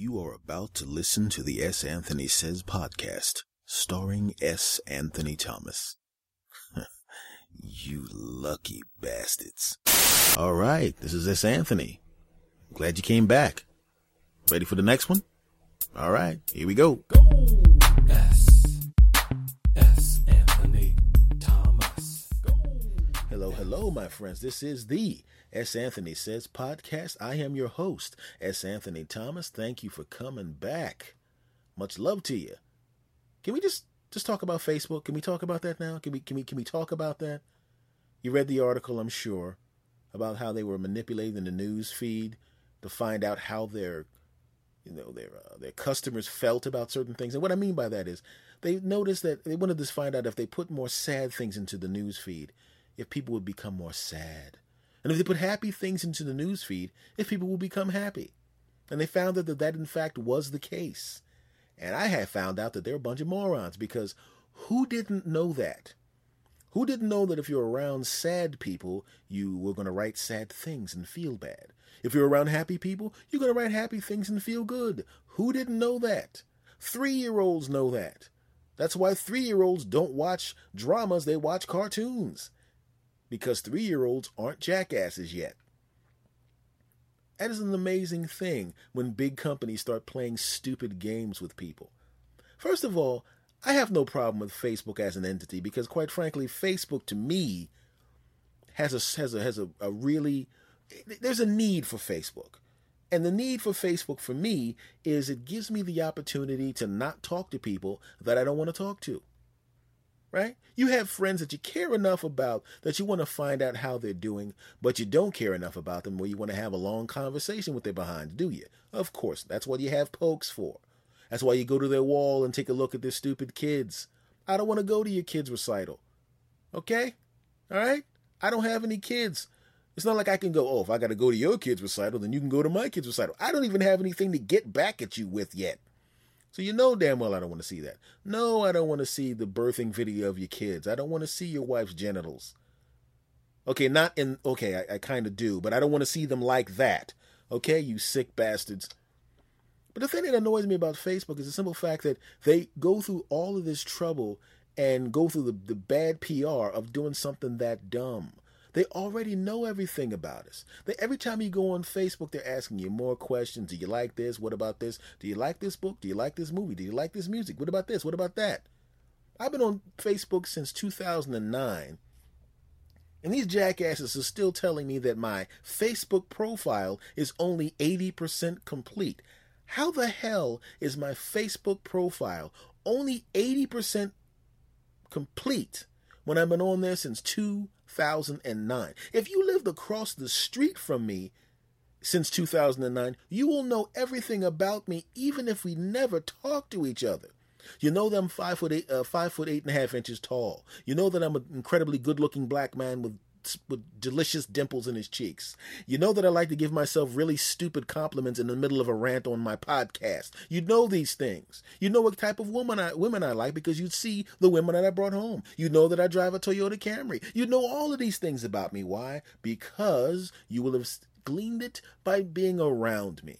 You are about to listen to the S. Anthony Says podcast, starring S. Anthony Thomas. you lucky bastards. All right, this is S. Anthony. Glad you came back. Ready for the next one? All right, here we go. Go! S. S. Anthony Thomas. Go. Hello, hello, my friends. This is the S. Anthony Says podcast. I am your host, S. Anthony Thomas. Thank you for coming back. Much love to you. Can we just just talk about Facebook? Can we talk about that now? Can we can we can we talk about that? You read the article, I'm sure, about how they were manipulating the news feed to find out how their you know their uh, their customers felt about certain things. And what I mean by that is they noticed that they wanted to find out if they put more sad things into the news feed, if people would become more sad. And if they put happy things into the news feed, if people will become happy. And they found that that, that in fact was the case. And I had found out that they're a bunch of morons because who didn't know that? Who didn't know that if you're around sad people, you were going to write sad things and feel bad? If you're around happy people, you're going to write happy things and feel good. Who didn't know that? Three year olds know that. That's why three year olds don't watch dramas, they watch cartoons because three year olds aren't jackasses yet. That is an amazing thing when big companies start playing stupid games with people. First of all, I have no problem with Facebook as an entity because, quite frankly, Facebook to me has a has a has a, a really there's a need for Facebook. And the need for Facebook for me is it gives me the opportunity to not talk to people that I don't want to talk to right? You have friends that you care enough about that you want to find out how they're doing, but you don't care enough about them where you want to have a long conversation with their behind, do you? Of course, that's what you have pokes for. That's why you go to their wall and take a look at their stupid kids. I don't want to go to your kids' recital. Okay? All right? I don't have any kids. It's not like I can go, oh, if I got to go to your kids' recital, then you can go to my kids' recital. I don't even have anything to get back at you with yet. So you know damn well I don't want to see that. No, I don't want to see the birthing video of your kids. I don't want to see your wife's genitals. Okay, not in okay, I, I kind of do, but I don't want to see them like that. Okay, you sick bastards. But the thing that annoys me about Facebook is the simple fact that they go through all of this trouble and go through the, the bad PR of doing something that dumb. They already know everything about us. They, every time you go on Facebook, they're asking you more questions. Do you like this? What about this? Do you like this book? Do you like this movie? Do you like this music? What about this? What about that? I've been on Facebook since 2009. And these jackasses are still telling me that my Facebook profile is only 80% complete. How the hell is my Facebook profile only 80% complete when I've been on there since 2009? 2009. If you lived across the street from me since 2009, you will know everything about me, even if we never talk to each other. You know that I'm five foot eight, uh, five foot eight and a half inches tall. You know that I'm an incredibly good-looking black man with with delicious dimples in his cheeks. You know that I like to give myself really stupid compliments in the middle of a rant on my podcast. You know these things. You know what type of woman I women I like because you'd see the women that I brought home. You know that I drive a Toyota Camry. You know all of these things about me. Why? Because you will have gleaned it by being around me.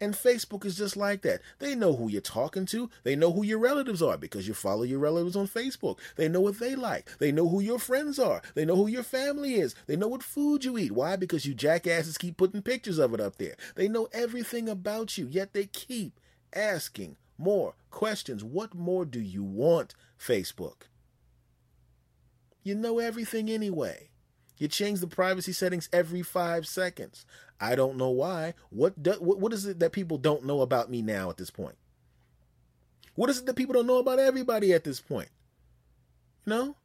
And Facebook is just like that. They know who you're talking to. They know who your relatives are because you follow your relatives on Facebook. They know what they like. They know who your friends are. They know who your family is. They know what food you eat. Why? Because you jackasses keep putting pictures of it up there. They know everything about you, yet they keep asking more questions. What more do you want, Facebook? You know everything anyway. You change the privacy settings every five seconds. I don't know why. What do, what, what is it that people don't know about me now at this point? What is it that people don't know about everybody at this point? You know?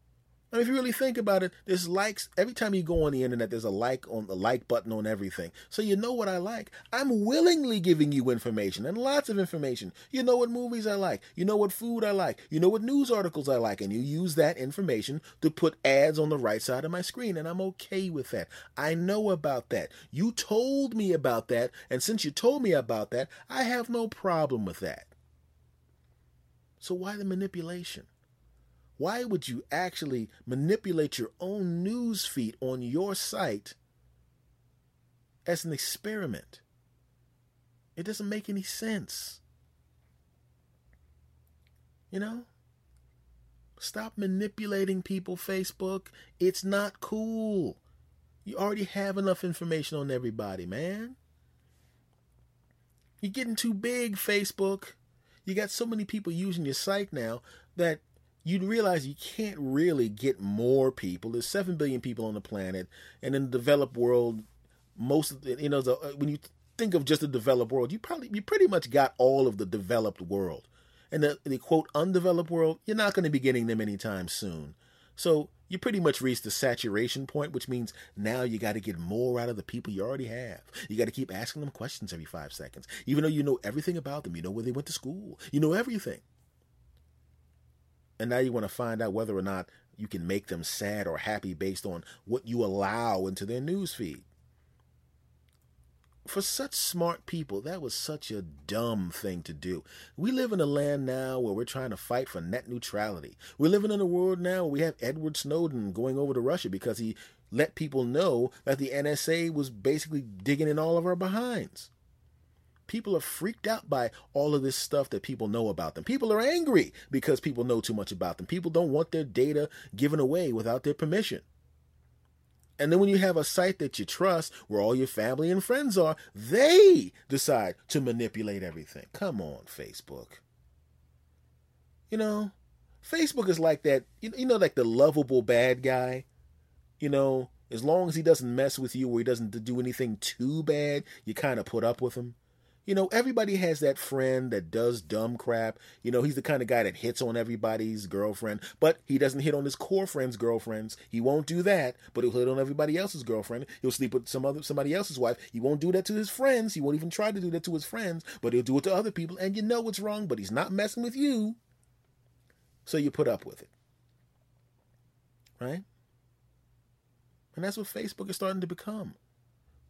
Mean, if you really think about it, there's likes every time you go on the internet. There's a like on the like button on everything, so you know what I like. I'm willingly giving you information and lots of information. You know what movies I like. You know what food I like. You know what news articles I like, and you use that information to put ads on the right side of my screen, and I'm okay with that. I know about that. You told me about that, and since you told me about that, I have no problem with that. So why the manipulation? Why would you actually manipulate your own news feed on your site as an experiment? It doesn't make any sense. You know? Stop manipulating people, Facebook. It's not cool. You already have enough information on everybody, man. You're getting too big, Facebook. You got so many people using your site now that you realize you can't really get more people. There's 7 billion people on the planet, and in the developed world, most of the, you know, the, uh, when you think of just the developed world, you probably, you pretty much got all of the developed world and the, the quote undeveloped world, you're not going to be getting them anytime soon. So you pretty much reached the saturation point, which means now you got to get more out of the people you already have. You got to keep asking them questions every five seconds, even though you know everything about them. You know where they went to school. You know everything. And now you want to find out whether or not you can make them sad or happy based on what you allow into their news feed for such smart people, that was such a dumb thing to do. We live in a land now where we're trying to fight for net neutrality. We're living in a world now where we have Edward Snowden going over to Russia because he let people know that the NSA was basically digging in all of our behinds. People are freaked out by all of this stuff that people know about them. People are angry because people know too much about them. People don't want their data given away without their permission. And then when you have a site that you trust, where all your family and friends are, they decide to manipulate everything. Come on, Facebook. You know, Facebook is like that, you know, like the lovable bad guy. You know, as long as he doesn't mess with you or he doesn't do anything too bad, you kind of put up with him. You know, everybody has that friend that does dumb crap. You know, he's the kind of guy that hits on everybody's girlfriend, but he doesn't hit on his core friends' girlfriends. He won't do that, but he'll hit on everybody else's girlfriend. He'll sleep with some other somebody else's wife. He won't do that to his friends. He won't even try to do that to his friends, but he'll do it to other people. And you know it's wrong, but he's not messing with you. So you put up with it. Right? And that's what Facebook is starting to become.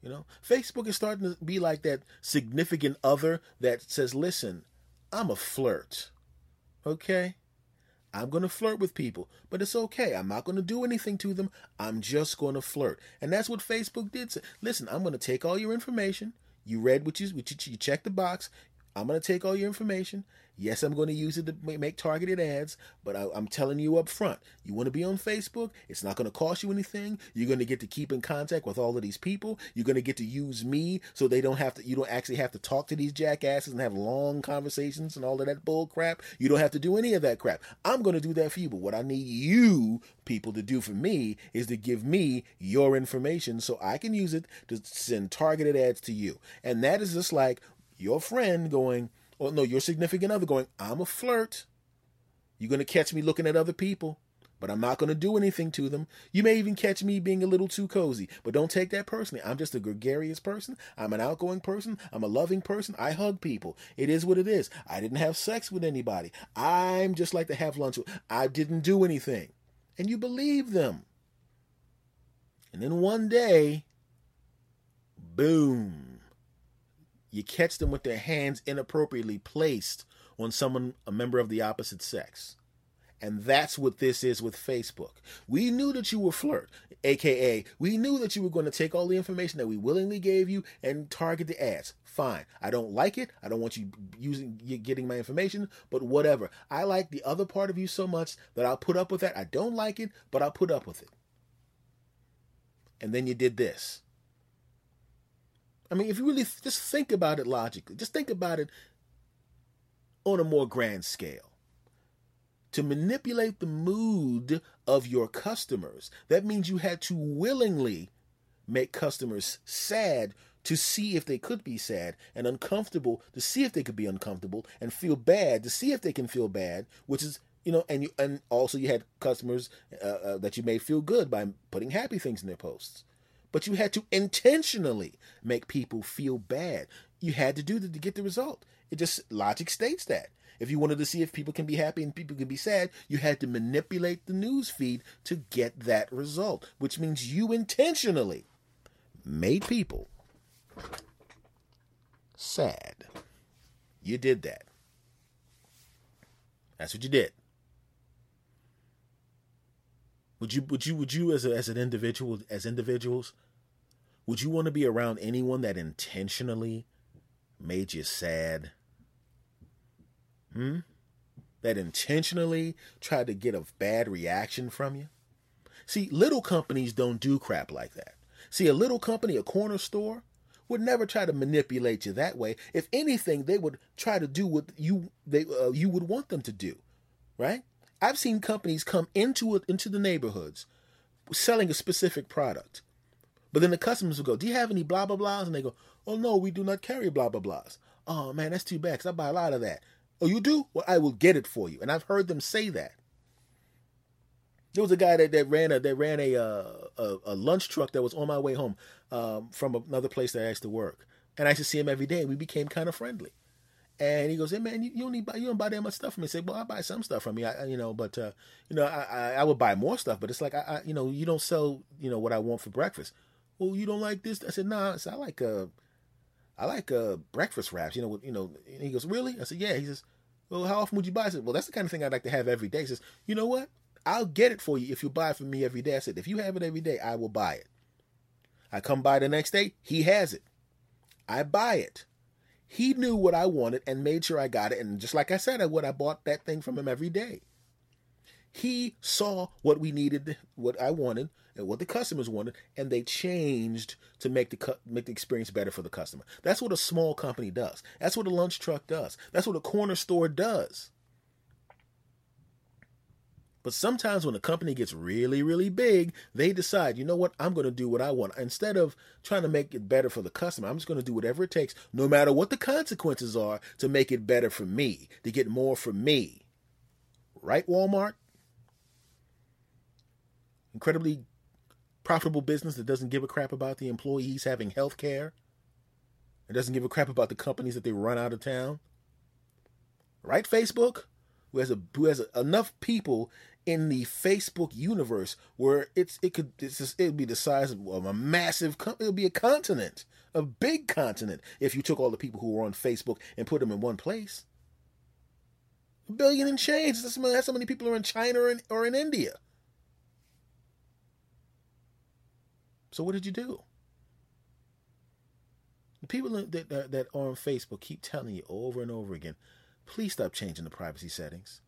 You know, Facebook is starting to be like that significant other that says, listen, I'm a flirt. Okay? I'm going to flirt with people, but it's okay. I'm not going to do anything to them. I'm just going to flirt. And that's what Facebook did. Listen, I'm going to take all your information. You read what you, what you, you checked the box. I'm going to take all your information Yes, I'm going to use it to make targeted ads, but I, am telling you up front, you want to be on Facebook, it's not going to cost you anything. You're going to get to keep in contact with all of these people. You're going to get to use me so they don't have to, you don't actually have to talk to these jackasses and have long conversations and all of that bull crap. You don't have to do any of that crap. I'm going to do that for you, but what I need you people to do for me is to give me your information so I can use it to send targeted ads to you. And that is just like your friend going, or no, your significant other going, I'm a flirt. You're going to catch me looking at other people, but I'm not going to do anything to them. You may even catch me being a little too cozy, but don't take that personally. I'm just a gregarious person. I'm an outgoing person. I'm a loving person. I hug people. It is what it is. I didn't have sex with anybody. I'm just like to have lunch with. I didn't do anything. And you believe them. And then one day, boom you catch them with their hands inappropriately placed on someone, a member of the opposite sex. And that's what this is with Facebook. We knew that you were flirt, aka, we knew that you were going to take all the information that we willingly gave you and target the ads. Fine. I don't like it. I don't want you using you getting my information, but whatever. I like the other part of you so much that I'll put up with that. I don't like it, but I'll put up with it. And then you did this. I mean, if you really just think about it logically, just think about it on a more grand scale. To manipulate the mood of your customers, that means you had to willingly make customers sad to see if they could be sad and uncomfortable to see if they could be uncomfortable and feel bad to see if they can feel bad, which is you know, and you and also you had customers uh, uh, that you made feel good by putting happy things in their posts but you had to intentionally make people feel bad. You had to do that to get the result. It just logic states that. If you wanted to see if people can be happy and people can be sad, you had to manipulate the news feed to get that result, which means you intentionally made people sad. You did that. That's what you did. Would you would you would you as a, as an individual as individuals would you want to be around anyone that intentionally made you sad? Hmm? That intentionally tried to get a bad reaction from you? See, little companies don't do crap like that. See, a little company, a corner store, would never try to manipulate you that way. If anything, they would try to do what you they uh, you would want them to do, right? I've seen companies come into it into the neighborhoods selling a specific product. But then the customers will go, Do you have any blah blah blahs? And they go, Oh no, we do not carry blah blah blahs. Oh man, that's too bad because I buy a lot of that. Oh, you do? Well, I will get it for you. And I've heard them say that. There was a guy that, that ran a that ran a, uh, a a lunch truck that was on my way home um, from another place that I used to work, and I used to see him every day. We became kind of friendly. And he goes, "Hey man, you, you don't buy, you don't buy that much stuff from me." I say, "Well, I buy some stuff from you, I, you know, but uh, you know, I, I, I would buy more stuff, but it's like I, I, you know, you don't sell, you know, what I want for breakfast. Well, you don't like this? I said, "Nah, I, I like uh, I like uh breakfast wraps, you know, you know." And he goes, "Really?" I said, "Yeah." He says, "Well, how often would you buy?" I said, "Well, that's the kind of thing I'd like to have every day." He says, "You know what? I'll get it for you if you buy it from me every day." I said, "If you have it every day, I will buy it." I come by the next day, he has it. I buy it. He knew what I wanted and made sure I got it. And just like I said, I would I bought that thing from him every day. He saw what we needed, what I wanted, and what the customers wanted, and they changed to make the make the experience better for the customer. That's what a small company does. That's what a lunch truck does. That's what a corner store does. But sometimes when a company gets really, really big, they decide, you know what, I'm going to do what I want. Instead of trying to make it better for the customer, I'm just going to do whatever it takes, no matter what the consequences are, to make it better for me, to get more for me. Right, Walmart? Incredibly profitable business that doesn't give a crap about the employees having health care. It doesn't give a crap about the companies that they run out of town. Right, Facebook? Who has a who has enough people in the Facebook universe where it's it could it's just, it'd be the size of a massive it would be a continent, a big continent if you took all the people who were on Facebook and put them in one place. A billion and change. That's how many people are in China or in, or in India. So what did you do? The people that, that, that are on Facebook keep telling you over and over again, please stop changing the privacy settings.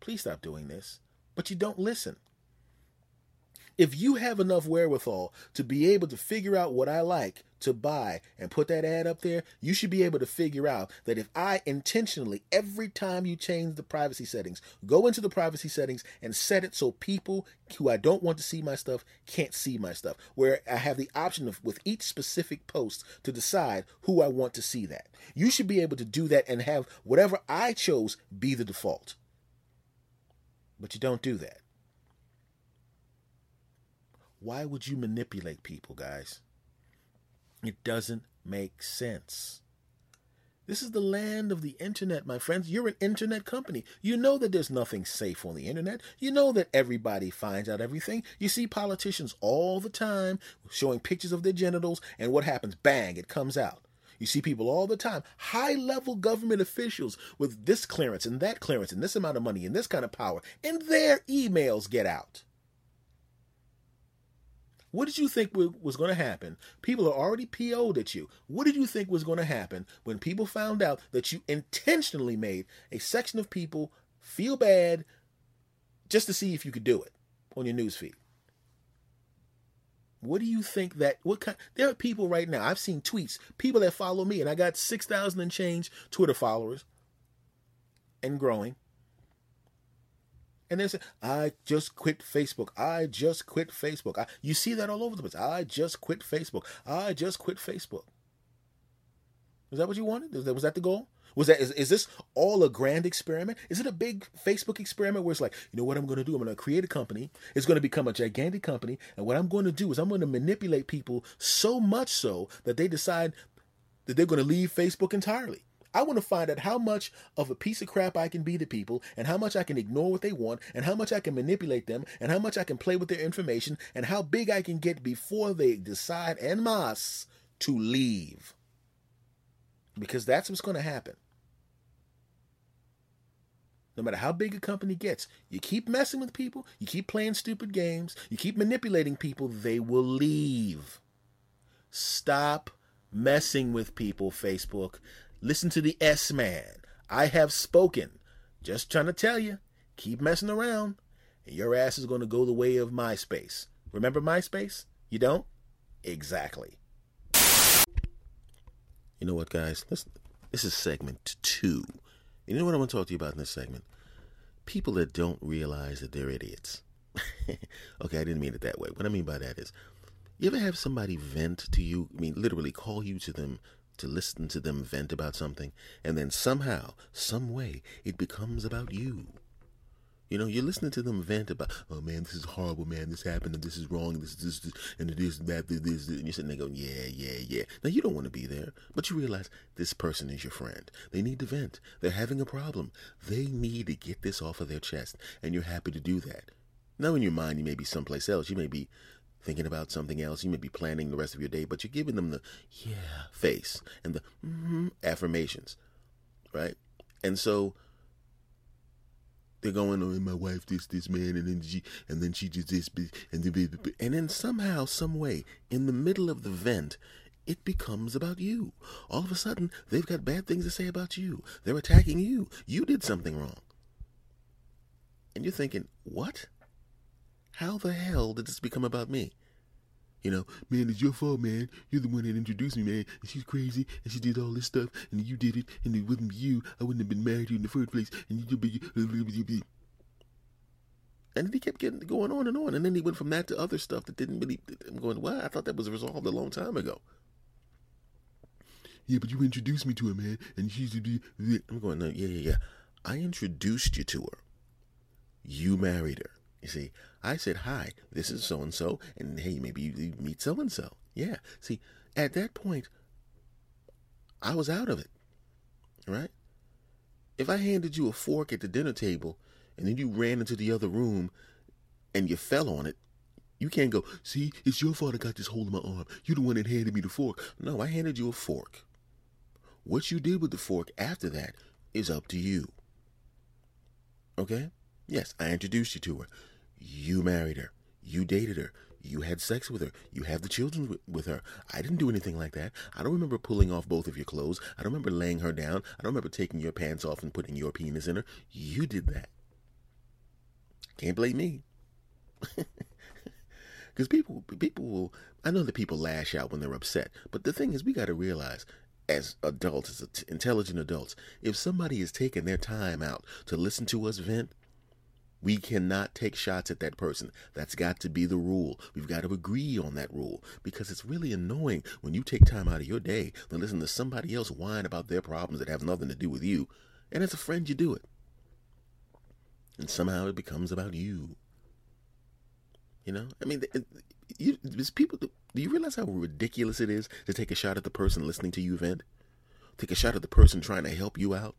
Please stop doing this but you don't listen. If you have enough wherewithal to be able to figure out what I like to buy and put that ad up there, you should be able to figure out that if I intentionally, every time you change the privacy settings, go into the privacy settings and set it so people who I don't want to see my stuff can't see my stuff, where I have the option of with each specific post to decide who I want to see that. You should be able to do that and have whatever I chose be the default. But you don't do that. Why would you manipulate people, guys? It doesn't make sense. This is the land of the internet, my friends. You're an internet company. You know that there's nothing safe on the internet. You know that everybody finds out everything. You see politicians all the time showing pictures of their genitals, and what happens? Bang, it comes out. You see people all the time, high level government officials with this clearance and that clearance and this amount of money and this kind of power, and their emails get out. What did you think was going to happen? People are already PO'd at you. What did you think was going to happen when people found out that you intentionally made a section of people feel bad just to see if you could do it on your newsfeed? What do you think that what kind there are people right now, I've seen tweets, people that follow me, and I got six thousand and change Twitter followers and growing. And they say, I just quit Facebook. I just quit Facebook. I, you see that all over the place. I just quit Facebook. I just quit Facebook. Is that what you wanted? Was that the goal? Was that is, is this all a grand experiment? Is it a big Facebook experiment where it's like, you know what I'm going to do? I'm going to create a company. It's going to become a gigantic company, and what I'm going to do is I'm going to manipulate people so much so that they decide that they're going to leave Facebook entirely. I want to find out how much of a piece of crap I can be to people, and how much I can ignore what they want, and how much I can manipulate them, and how much I can play with their information, and how big I can get before they decide en masse to leave. Because that's what's going to happen. No matter how big a company gets, you keep messing with people, you keep playing stupid games, you keep manipulating people, they will leave. Stop messing with people, Facebook. Listen to the S Man. I have spoken. Just trying to tell you, keep messing around, and your ass is going to go the way of MySpace. Remember MySpace? You don't? Exactly. You know what, guys? Let's, this is segment two. You know what I want to talk to you about in this segment? People that don't realize that they're idiots. okay, I didn't mean it that way. What I mean by that is, you ever have somebody vent to you? I mean, literally call you to them to listen to them vent about something, and then somehow, some way, it becomes about you. You know, you're listening to them vent about, oh man, this is horrible, man, this happened, and this is wrong, and this, this, this and it is that, this, this, and you're sitting there going, yeah, yeah, yeah. Now you don't want to be there, but you realize this person is your friend. They need to vent. They're having a problem. They need to get this off of their chest, and you're happy to do that. Now, in your mind, you may be someplace else. You may be thinking about something else. You may be planning the rest of your day, but you're giving them the yeah face and the mm-hmm affirmations, right? And so they're going, oh, my wife this, this man, and then she, and then she did this, and and then somehow, some way, in the middle of the vent, it becomes about you. All of a sudden, they've got bad things to say about you. They're attacking you. You did something wrong. And you're thinking, what? How the hell did this become about me? You know, man, it's your fault, man. You're the one that introduced me, man. And she's crazy, and she did all this stuff, and you did it, and it wasn't be you. I wouldn't have been married to you in the first place, and you be. And then he kept getting going on and on, and then he went from that to other stuff that didn't really. I'm going, what? I thought that was resolved a long time ago. Yeah, but you introduced me to her, man, and she's. I'm going, no, yeah, yeah, yeah. I introduced you to her. You married her. You see, I said, hi, this is so and so, and hey, maybe you meet so and so. Yeah. See, at that point, I was out of it, right? If I handed you a fork at the dinner table and then you ran into the other room and you fell on it, you can't go, see, it's your fault I got this hole in my arm. You the one that handed me the fork. No, I handed you a fork. What you did with the fork after that is up to you. Okay? Yes, I introduced you to her. You married her. You dated her. You had sex with her. You have the children with her. I didn't do anything like that. I don't remember pulling off both of your clothes. I don't remember laying her down. I don't remember taking your pants off and putting your penis in her. You did that. Can't blame me. Because people, people will. I know that people lash out when they're upset, but the thing is, we got to realize, as adults, as intelligent adults, if somebody is taking their time out to listen to us vent, we cannot take shots at that person. That's got to be the rule. We've got to agree on that rule because it's really annoying when you take time out of your day to listen to somebody else whine about their problems that have nothing to do with you. And as a friend, you do it. And somehow it becomes about you. You know? I mean, you, people, do you realize how ridiculous it is to take a shot at the person listening to you vent? Take a shot at the person trying to help you out?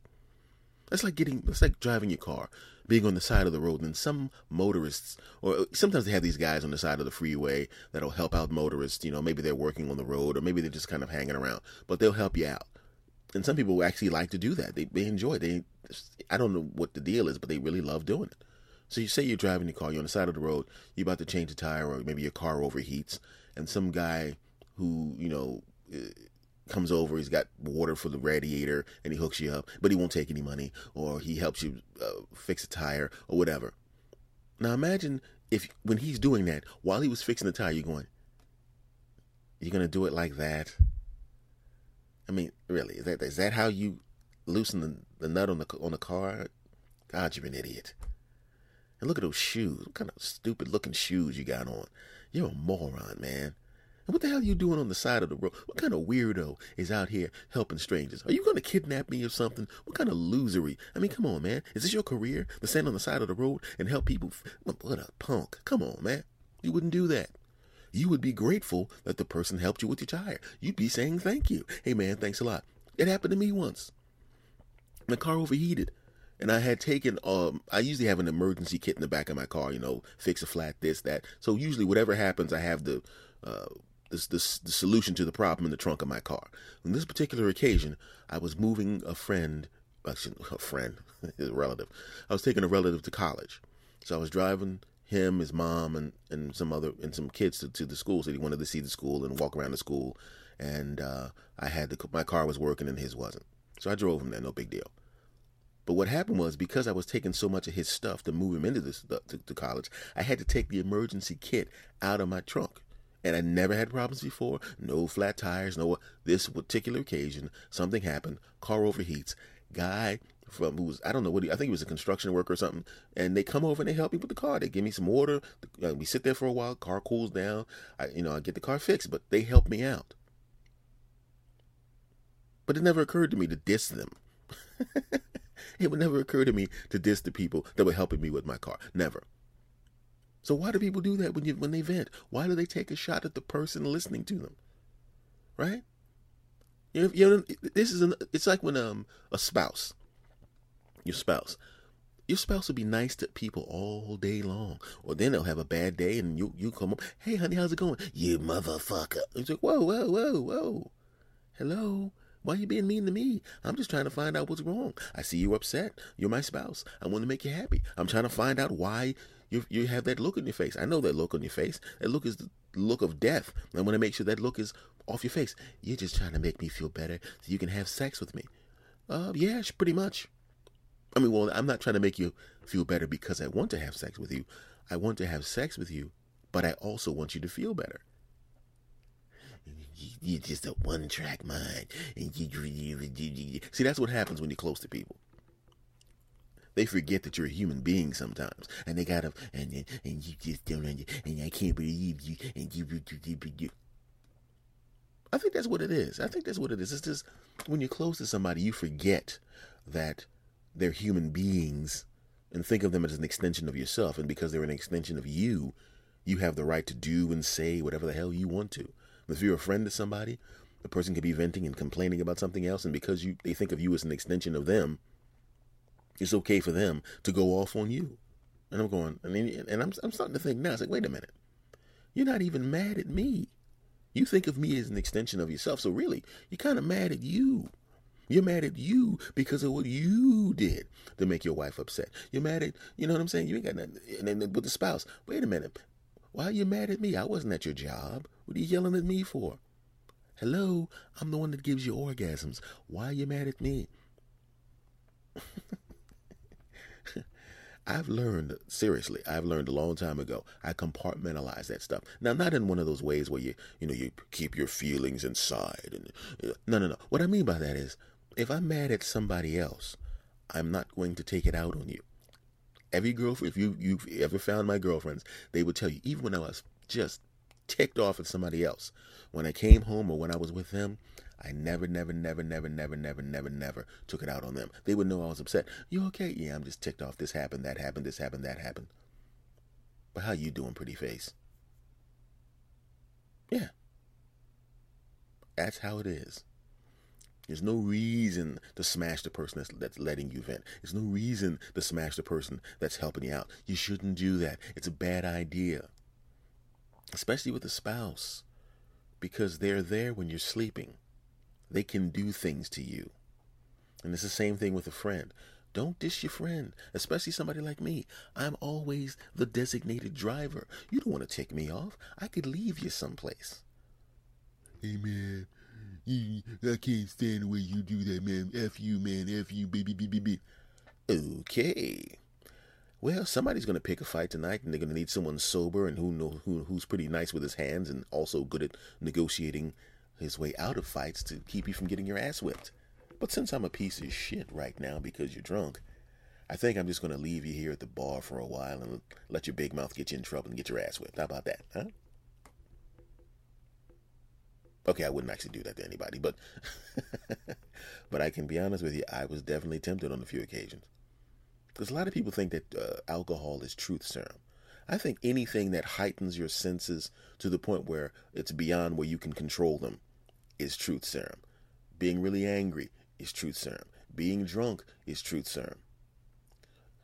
That's like getting, it's like driving your car, being on the side of the road, and some motorists, or sometimes they have these guys on the side of the freeway that'll help out motorists. You know, maybe they're working on the road, or maybe they're just kind of hanging around, but they'll help you out. And some people actually like to do that. They they enjoy. It. They, I don't know what the deal is, but they really love doing it. So you say you're driving your car, you're on the side of the road, you're about to change a tire, or maybe your car overheats, and some guy who you know eh, comes over, he's got water for the radiator, and he hooks you up, but he won't take any money, or he helps you uh, fix a tire or whatever. Now imagine if when he's doing that, while he was fixing the tire, you're going, you're gonna do it like that. I mean, really, is that is that how you loosen the, the nut on the on the car? God, you're an idiot. And look at those shoes. What kind of stupid looking shoes you got on? You're a moron, man. What the hell are you doing on the side of the road? What kind of weirdo is out here helping strangers? Are you going to kidnap me or something? What kind of losery? I mean, come on, man. Is this your career to stand on the side of the road and help people? What a punk. Come on, man. You wouldn't do that. You would be grateful that the person helped you with your tire. You'd be saying thank you. Hey, man, thanks a lot. It happened to me once. My car overheated and I had taken um I usually have an emergency kit in the back of my car, you know, fix a flat, this, that. So usually whatever happens, I have the uh this, this the solution to the problem in the trunk of my car. On this particular occasion, I was moving a friend, actually a friend, his relative. I was taking a relative to college, so I was driving him, his mom, and and some other and some kids to, to the school. So he wanted to see the school and walk around the school, and uh, I had the my car was working and his wasn't. So I drove him there, no big deal. But what happened was because I was taking so much of his stuff to move him into this to, to college, I had to take the emergency kit out of my trunk. And I never had problems before. No flat tires, no this particular occasion, something happened, car overheats. Guy from who was I don't know what he, I think he was a construction worker or something, and they come over and they help me with the car. They give me some water. Uh, we sit there for a while. Car cools down. I you know I get the car fixed, but they help me out. But it never occurred to me to diss them. it would never occur to me to diss the people that were helping me with my car. Never. So why do people do that when you when they vent? Why do they take a shot at the person listening to them? Right? You know, you know this is an, it's like when um a spouse, your spouse, your spouse will be nice to people all day long, or then they'll have a bad day and you you come up, hey honey, how's it going? You motherfucker! It's like whoa whoa whoa whoa, hello. Why are you being mean to me? I'm just trying to find out what's wrong. I see you upset. You're my spouse. I want to make you happy. I'm trying to find out why you you have that look on your face. I know that look on your face. That look is the look of death. I want to make sure that look is off your face. You're just trying to make me feel better so you can have sex with me. Uh, yeah, pretty much. I mean, well, I'm not trying to make you feel better because I want to have sex with you. I want to have sex with you, but I also want you to feel better you're just a one track mind. See, that's what happens when you're close to people. They forget that you're a human being sometimes, and they gotta, and and you just don't, and I can't believe you, and you, you, you, you. I think that's what it is. I think that's what it is. It's just when you're close to somebody, you forget that they're human beings, and think of them as an extension of yourself. And because they're an extension of you, you have the right to do and say whatever the hell you want to. If you're a friend to somebody, the person could be venting and complaining about something else, and because you they think of you as an extension of them, it's okay for them to go off on you. And I'm going, and, and I'm I'm starting to think now. It's like, wait a minute, you're not even mad at me. You think of me as an extension of yourself. So really, you're kind of mad at you. You're mad at you because of what you did to make your wife upset. You're mad at, you know what I'm saying? You ain't got nothing. And then with the spouse, wait a minute. Why are you mad at me? I wasn't at your job. What are you yelling at me for? Hello, I'm the one that gives you orgasms. Why are you mad at me? I've learned, seriously, I've learned a long time ago. I compartmentalize that stuff. Now, not in one of those ways where you, you know, you keep your feelings inside. And uh, no, no, no. What I mean by that is, if I'm mad at somebody else, I'm not going to take it out on you. Every girlfriend, if you you've ever found my girlfriends, they would tell you, even when I was just ticked off at somebody else, when I came home or when I was with them, I never, never, never, never, never, never, never, never took it out on them. They would know I was upset. You okay? Yeah, I'm just ticked off. This happened, that happened, this happened, that happened. But how you doing, pretty face? Yeah. That's how it is. There's no reason to smash the person that's, that's letting you vent. There's no reason to smash the person that's helping you out. You shouldn't do that. It's a bad idea, especially with a spouse, because they're there when you're sleeping. They can do things to you. And it's the same thing with a friend. Don't dish your friend, especially somebody like me. I'm always the designated driver. You don't want to take me off. I could leave you someplace. Hey, man, I can't stand the way you do that, man. F you, man. F you, baby, baby, baby. Okay. Well, somebody's going to pick a fight tonight, and they're going to need someone sober and who know who who's pretty nice with his hands and also good at negotiating his way out of fights to keep you from getting your ass whipped. But since I'm a piece of shit right now because you're drunk, I think I'm just going to leave you here at the bar for a while and let your big mouth get you in trouble and get your ass whipped. How about that, huh? Okay, I wouldn't actually do that to anybody, but but I can be honest with you, I was definitely tempted on a few occasions. Because a lot of people think that uh, alcohol is truth serum. I think anything that heightens your senses to the point where it's beyond where you can control them is truth serum. Being really angry is truth serum. Being drunk is truth serum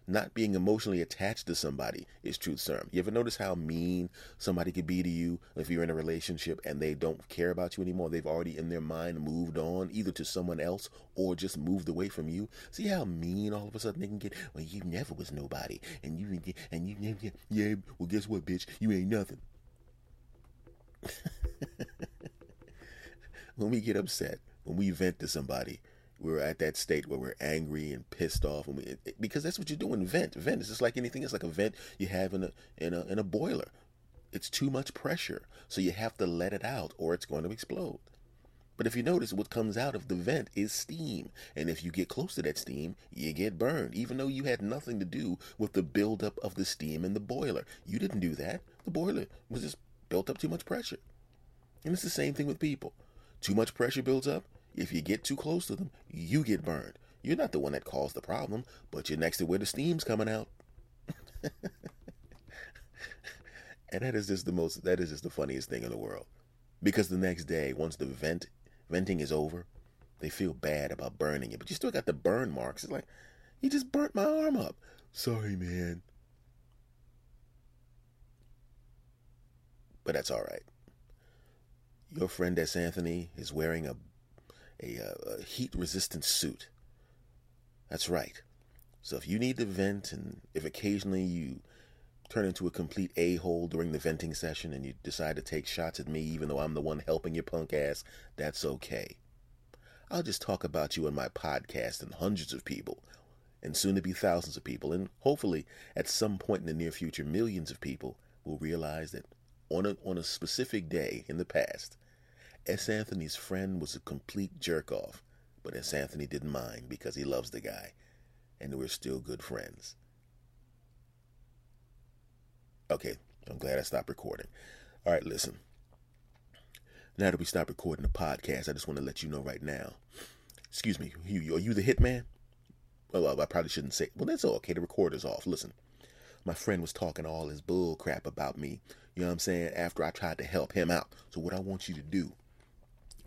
not being emotionally attached to somebody is truth serum. You ever notice how mean somebody could be to you if you're in a relationship and they don't care about you anymore? They've already in their mind moved on either to someone else or just moved away from you. See how mean all of a sudden they can get? Well, you never was nobody, and you and you yeah, yeah. Well, guess what, bitch? You ain't nothing. when we get upset, when we vent to somebody, we're at that state where we're angry and pissed off, and we, it, because that's what you do in Vent, vent. is just like anything. It's like a vent you have in a in a in a boiler. It's too much pressure, so you have to let it out, or it's going to explode. But if you notice, what comes out of the vent is steam, and if you get close to that steam, you get burned, even though you had nothing to do with the buildup of the steam in the boiler. You didn't do that. The boiler was just built up too much pressure. And it's the same thing with people. Too much pressure builds up. If you get too close to them, you get burned. You're not the one that caused the problem, but you're next to where the steam's coming out. and that is just the most that is just the funniest thing in the world. Because the next day, once the vent venting is over, they feel bad about burning it, but you still got the burn marks. It's like, you just burnt my arm up. Sorry, man. But that's all right. Your friend S. Anthony is wearing a a, a heat resistant suit. That's right. So if you need to vent, and if occasionally you turn into a complete a hole during the venting session and you decide to take shots at me, even though I'm the one helping your punk ass, that's okay. I'll just talk about you on my podcast and hundreds of people, and soon to be thousands of people, and hopefully at some point in the near future, millions of people will realize that on a, on a specific day in the past, S. Anthony's friend was a complete jerk off, but S. Anthony didn't mind because he loves the guy, and we're still good friends. Okay, I'm glad I stopped recording. All right, listen. Now that we stopped recording the podcast, I just want to let you know right now. Excuse me, are you the hitman? Well, I probably shouldn't say. Well, that's okay. The recorder's off. Listen, my friend was talking all his bull crap about me. You know what I'm saying? After I tried to help him out. So what I want you to do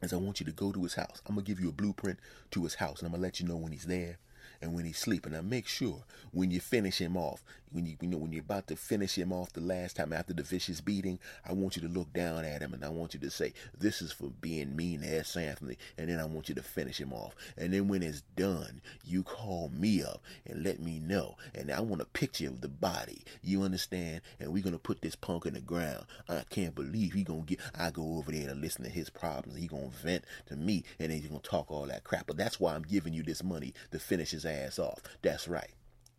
is I want you to go to his house. I'm gonna give you a blueprint to his house, and I'm gonna let you know when he's there and when he's sleeping. Now make sure when you finish him off, when you you know when you're about to finish him off the last time after the vicious beating, I want you to look down at him and I want you to say, "This is for being mean to S. Anthony," and then I want you to finish him off. And then when it's done, you call me up and let me know. And I want a picture of the body. You understand? And we're gonna put this punk in the ground. I can't believe he gonna get. I go over there and listen to his problems. He gonna vent to me, and then he's gonna talk all that crap. But that's why I'm giving you this money to finish his ass off. That's right.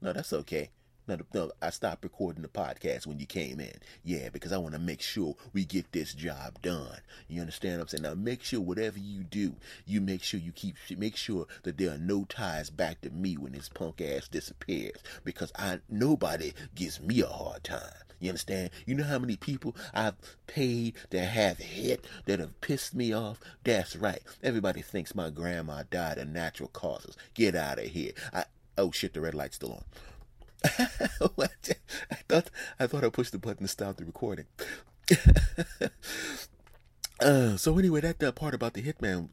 No, that's okay. No, no, I stopped recording the podcast when you came in. Yeah, because I want to make sure we get this job done. You understand what I'm saying? Now, make sure whatever you do, you make sure you keep, make sure that there are no ties back to me when this punk ass disappears. Because I, nobody gives me a hard time. You understand? You know how many people I've paid to have hit that have pissed me off? That's right. Everybody thinks my grandma died of natural causes. Get out of here. I, oh shit, the red light's still on. I thought I thought I pushed the button to stop the recording. uh, so anyway, that part about the hitman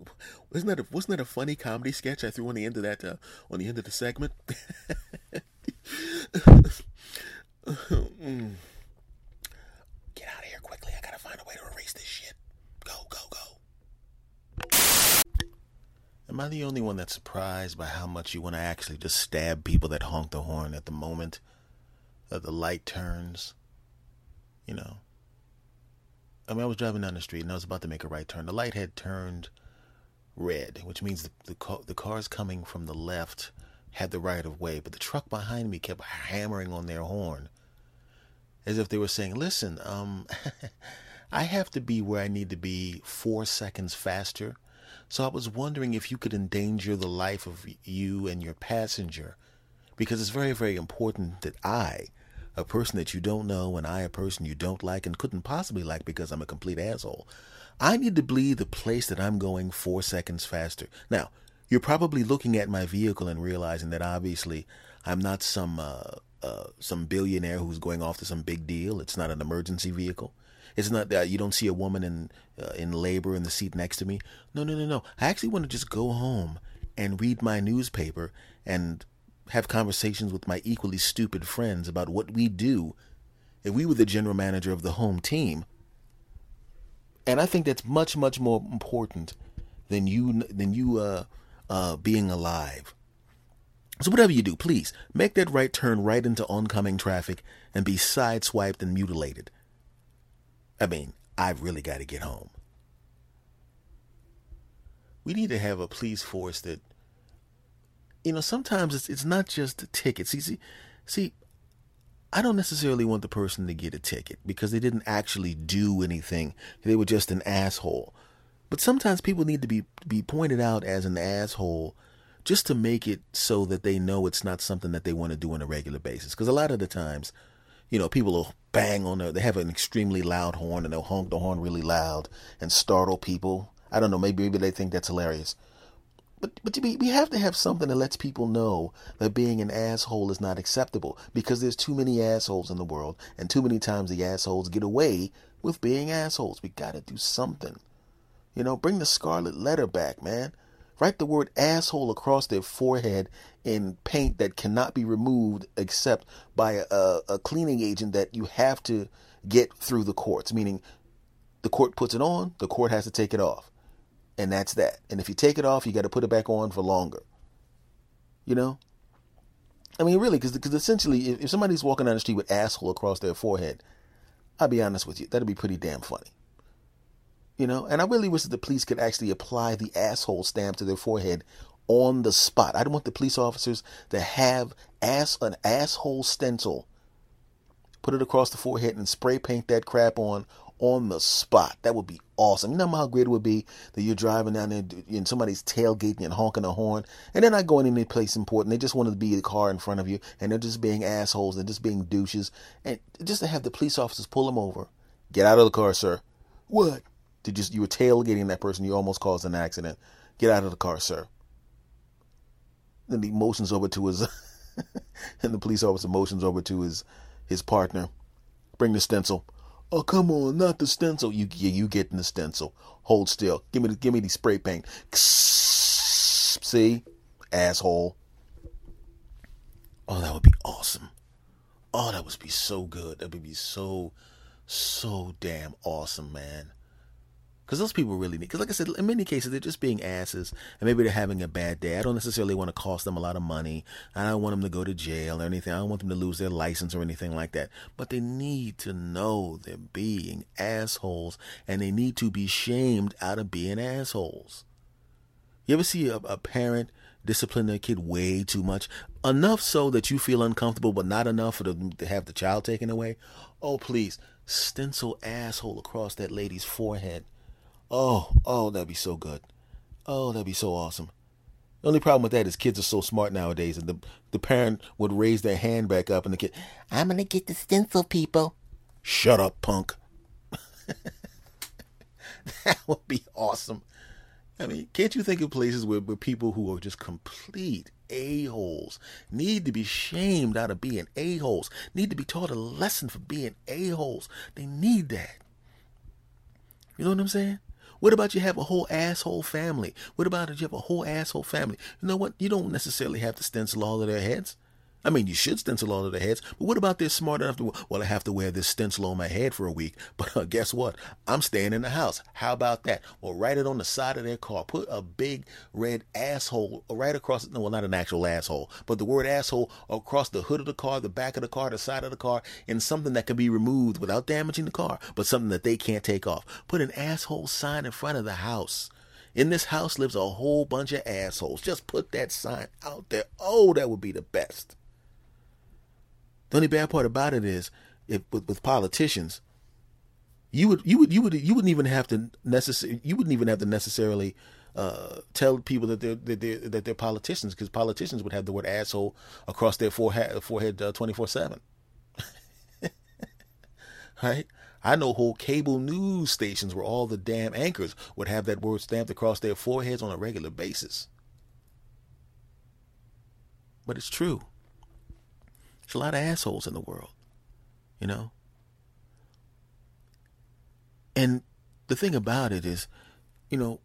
wasn't that a, wasn't that a funny comedy sketch I threw on the end of that uh, on the end of the segment? mm. Get out of here quickly! I gotta find a way to erase this shit. Go, go, go. Am I the only one that's surprised by how much you want to actually just stab people that honk the horn at the moment that the light turns? You know. I mean, I was driving down the street and I was about to make a right turn. The light had turned red, which means the the, car, the cars coming from the left had the right of way, but the truck behind me kept hammering on their horn as if they were saying, "Listen, um, I have to be where I need to be four seconds faster." So I was wondering if you could endanger the life of you and your passenger, because it's very, very important that I, a person that you don't know, and I, a person you don't like and couldn't possibly like because I'm a complete asshole, I need to bleed the place that I'm going four seconds faster. Now, you're probably looking at my vehicle and realizing that obviously I'm not some uh, uh, some billionaire who's going off to some big deal. It's not an emergency vehicle. It's not that you don't see a woman in uh, in labor in the seat next to me. No, no, no, no. I actually want to just go home and read my newspaper and have conversations with my equally stupid friends about what we do if we were the general manager of the home team. And I think that's much, much more important than you than you uh, uh, being alive. So whatever you do, please make that right turn right into oncoming traffic and be sideswiped and mutilated. I mean, I've really got to get home. We need to have a police force that you know, sometimes it's it's not just a ticket. See, see, see, I don't necessarily want the person to get a ticket because they didn't actually do anything. They were just an asshole. But sometimes people need to be be pointed out as an asshole just to make it so that they know it's not something that they want to do on a regular basis. Because a lot of the times, you know, people will bang on their, they have an extremely loud horn and they'll honk the horn really loud and startle people. I don't know, maybe maybe they think that's hilarious. But but we, we have to have something that lets people know that being an asshole is not acceptable because there's too many assholes in the world and too many times the assholes get away with being assholes. We got to do something. You know, bring the scarlet letter back, man. Write the word asshole across their forehead in paint that cannot be removed except by a, a cleaning agent that you have to get through the courts, meaning the court puts it on, the court has to take it off. And that's that. And if you take it off, you got to put it back on for longer. You know? I mean, really, because essentially, if, if somebody's walking down the street with asshole across their forehead, I'll be honest with you, that'd be pretty damn funny. You know, and I really wish that the police could actually apply the asshole stamp to their forehead on the spot. I don't want the police officers to have ass an asshole stencil, put it across the forehead, and spray paint that crap on on the spot. That would be awesome. You know how great it would be that you're driving down there and somebody's tailgating and honking a horn, and they're not going any place important. They just wanted to be the car in front of you, and they're just being assholes. They're just being douches, and just to have the police officers pull them over. Get out of the car, sir. What? To just you were tailgating that person, you almost caused an accident. Get out of the car, sir. Then he motions over to his and the police officer motions over to his his partner. Bring the stencil. Oh come on, not the stencil. You yeah, you getting the stencil. Hold still. Give me the give me the spray paint. See? Asshole. Oh, that would be awesome. Oh, that would be so good. That would be so, so damn awesome, man. Because those people really need, because like I said, in many cases, they're just being asses and maybe they're having a bad day. I don't necessarily want to cost them a lot of money. I don't want them to go to jail or anything. I don't want them to lose their license or anything like that. But they need to know they're being assholes and they need to be shamed out of being assholes. You ever see a, a parent discipline their kid way too much? Enough so that you feel uncomfortable, but not enough for them to have the child taken away? Oh, please, stencil asshole across that lady's forehead Oh, oh, that'd be so good. Oh, that'd be so awesome. The only problem with that is kids are so smart nowadays, and the the parent would raise their hand back up, and the kid, I'm gonna get the stencil, people. Shut up, punk. that would be awesome. I mean, can't you think of places where, where people who are just complete a-holes need to be shamed out of being a-holes, need to be taught a lesson for being a-holes. They need that. You know what I'm saying? What about you have a whole asshole family? What about if you have a whole asshole family? You know what? You don't necessarily have to stencil all of their heads. I mean, you should stencil all of their heads, but what about they're smart enough to, well, I have to wear this stencil on my head for a week, but uh, guess what? I'm staying in the house. How about that? Well, write it on the side of their car. Put a big red asshole right across, it no, well, not an actual asshole, but the word asshole across the hood of the car, the back of the car, the side of the car, and something that can be removed without damaging the car, but something that they can't take off. Put an asshole sign in front of the house. In this house lives a whole bunch of assholes. Just put that sign out there. Oh, that would be the best. The only bad part about it is, if with, with politicians, you would you would you would you wouldn't even have to necessarily you wouldn't even have to necessarily uh, tell people that they're that they're, that they're politicians because politicians would have the word asshole across their forehead forehead uh, twenty four seven. Right? I know whole cable news stations where all the damn anchors would have that word stamped across their foreheads on a regular basis. But it's true. There's a lot of assholes in the world, you know? And the thing about it is, you know,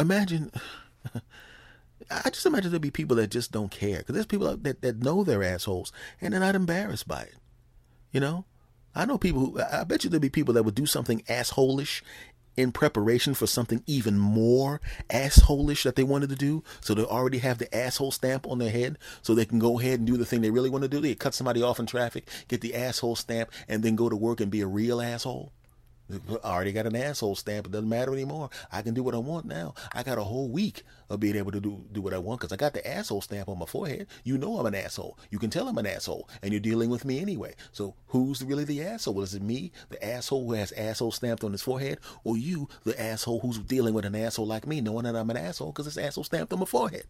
imagine. I just imagine there'll be people that just don't care because there's people that, that know they're assholes and they're not embarrassed by it. You know, I know people who, I bet you there'll be people that would do something assholish in preparation for something even more assholish that they wanted to do. So they already have the asshole stamp on their head so they can go ahead and do the thing they really want to do. They cut somebody off in traffic, get the asshole stamp, and then go to work and be a real asshole. I already got an asshole stamp. It doesn't matter anymore. I can do what I want now. I got a whole week of being able to do do what I want because I got the asshole stamp on my forehead. You know I'm an asshole. You can tell I'm an asshole, and you're dealing with me anyway. So who's really the asshole? Is it me, the asshole who has asshole stamped on his forehead, or you, the asshole who's dealing with an asshole like me, knowing that I'm an asshole because it's asshole stamped on my forehead?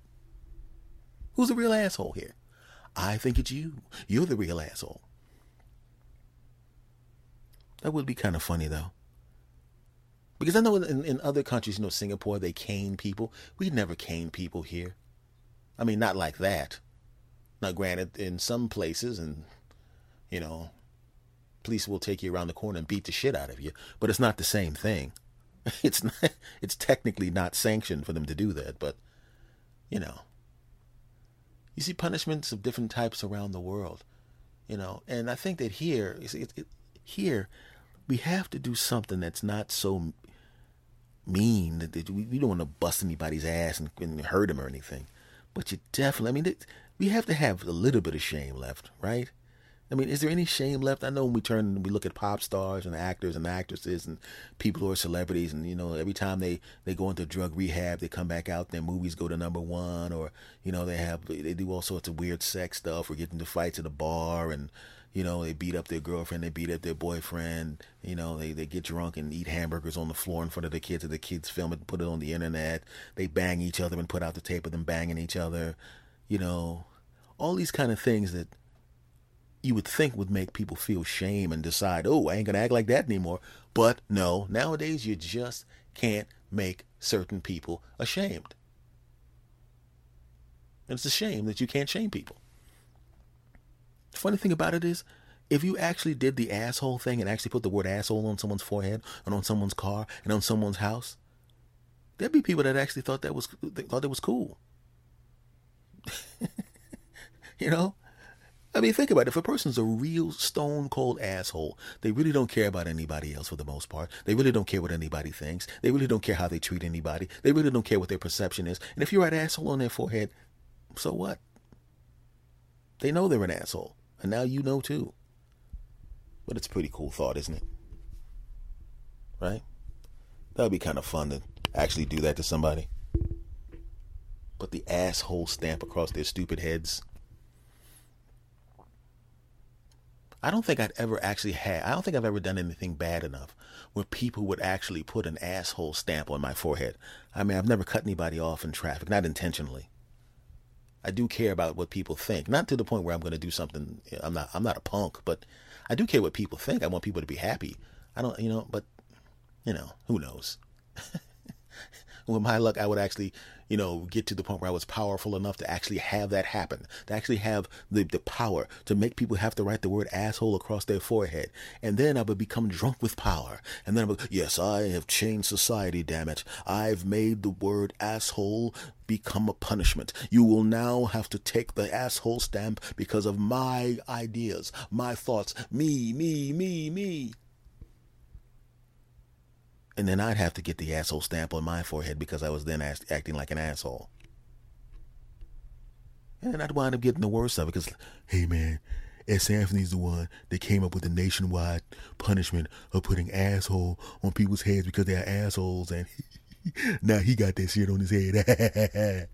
Who's the real asshole here? I think it's you. You're the real asshole. That would be kind of funny though. Because I know in, in other countries, you know, Singapore, they cane people. We never cane people here. I mean, not like that. Now, granted, in some places, and, you know, police will take you around the corner and beat the shit out of you, but it's not the same thing. It's not, it's technically not sanctioned for them to do that, but, you know, you see punishments of different types around the world, you know, and I think that here, it, it, here, we have to do something that's not so mean that we, we don't want to bust anybody's ass and, and hurt them or anything. But you definitely, I mean, it, we have to have a little bit of shame left, right? I mean, is there any shame left? I know when we turn and we look at pop stars and actors and actresses and people who are celebrities, and you know, every time they they go into drug rehab, they come back out, their movies go to number one, or you know, they have they do all sorts of weird sex stuff, or get into fights at a bar, and you know, they beat up their girlfriend, they beat up their boyfriend, you know, they, they get drunk and eat hamburgers on the floor in front of the kids, and the kids film it put it on the internet. They bang each other and put out the tape of them banging each other, you know, all these kind of things that you would think would make people feel shame and decide, oh, I ain't gonna act like that anymore. But no, nowadays you just can't make certain people ashamed. And it's a shame that you can't shame people. Funny thing about it is, if you actually did the asshole thing and actually put the word asshole on someone's forehead and on someone's car and on someone's house, there'd be people that actually thought that was thought it was cool. you know? I mean, think about it. If a person's a real stone cold asshole, they really don't care about anybody else for the most part. They really don't care what anybody thinks. They really don't care how they treat anybody. They really don't care what their perception is. And if you write asshole on their forehead, so what? They know they're an asshole. And now you know too. But it's a pretty cool thought, isn't it? Right? That would be kind of fun to actually do that to somebody. Put the asshole stamp across their stupid heads. I don't think I'd ever actually had, I don't think I've ever done anything bad enough where people would actually put an asshole stamp on my forehead. I mean, I've never cut anybody off in traffic, not intentionally. I do care about what people think, not to the point where I'm going to do something. I'm not. I'm not a punk, but I do care what people think. I want people to be happy. I don't, you know, but you know, who knows? With my luck, I would actually, you know, get to the point where I was powerful enough to actually have that happen, to actually have the, the power to make people have to write the word asshole across their forehead. And then I would become drunk with power. And then I would, yes, I have changed society, damn it. I've made the word asshole become a punishment. You will now have to take the asshole stamp because of my ideas, my thoughts, me, me, me, me. And then I'd have to get the asshole stamp on my forehead because I was then acting like an asshole. And I'd wind up getting the worst of it because, hey man, S. Anthony's the one that came up with the nationwide punishment of putting asshole on people's heads because they're assholes. And now he got that shit on his head.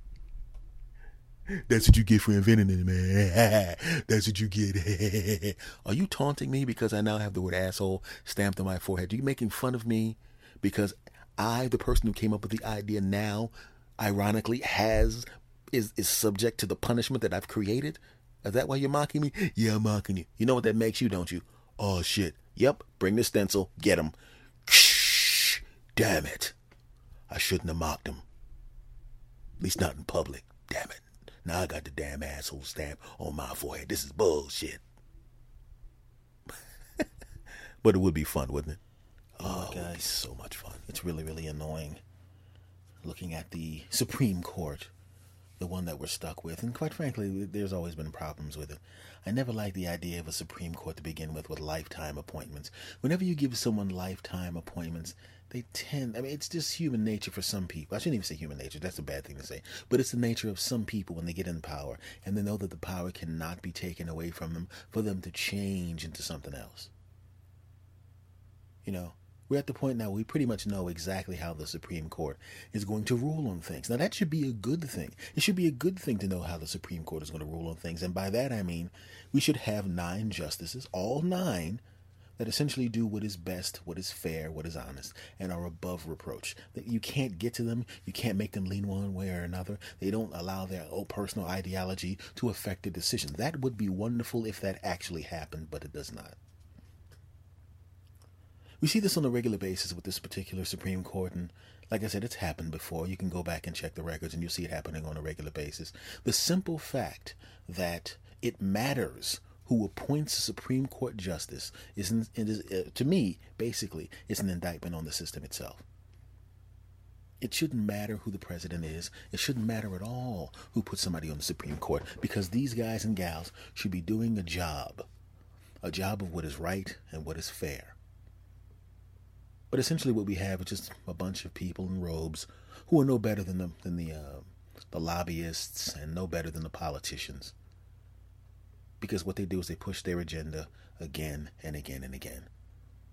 That's what you get for inventing it, man. That's what you get. Are you taunting me because I now have the word asshole stamped on my forehead? Are you making fun of me because I, the person who came up with the idea now, ironically, has is is subject to the punishment that I've created? Is that why you're mocking me? Yeah, I'm mocking you. You know what that makes you, don't you? Oh shit. Yep. Bring the stencil. Get him. Damn it. I shouldn't have mocked him. At least not in public. Damn it. Now I got the damn asshole stamp on my forehead. This is bullshit. but it would be fun, wouldn't it? Oh, oh guys, so much fun. It's really, really annoying looking at the Supreme Court, the one that we're stuck with. And quite frankly, there's always been problems with it. I never liked the idea of a Supreme Court to begin with, with lifetime appointments. Whenever you give someone lifetime appointments, they tend, I mean, it's just human nature for some people. I shouldn't even say human nature, that's a bad thing to say. But it's the nature of some people when they get in power and they know that the power cannot be taken away from them for them to change into something else. You know, We're at the point now we pretty much know exactly how the Supreme Court is going to rule on things. Now, that should be a good thing. It should be a good thing to know how the Supreme Court is going to rule on things. And by that, I mean we should have nine justices, all nine, that essentially do what is best, what is fair, what is honest, and are above reproach. That you can't get to them, you can't make them lean one way or another. They don't allow their own personal ideology to affect the decision. That would be wonderful if that actually happened, but it does not. We see this on a regular basis with this particular Supreme Court, and like I said, it's happened before. You can go back and check the records, and you'll see it happening on a regular basis. The simple fact that it matters who appoints a Supreme Court justice is, uh, to me, basically, is an indictment on the system itself. It shouldn't matter who the president is. It shouldn't matter at all who puts somebody on the Supreme Court because these guys and gals should be doing a job, a job of what is right and what is fair. But essentially, what we have is just a bunch of people in robes who are no better than the than the uh, the lobbyists and no better than the politicians. Because what they do is they push their agenda again and again and again.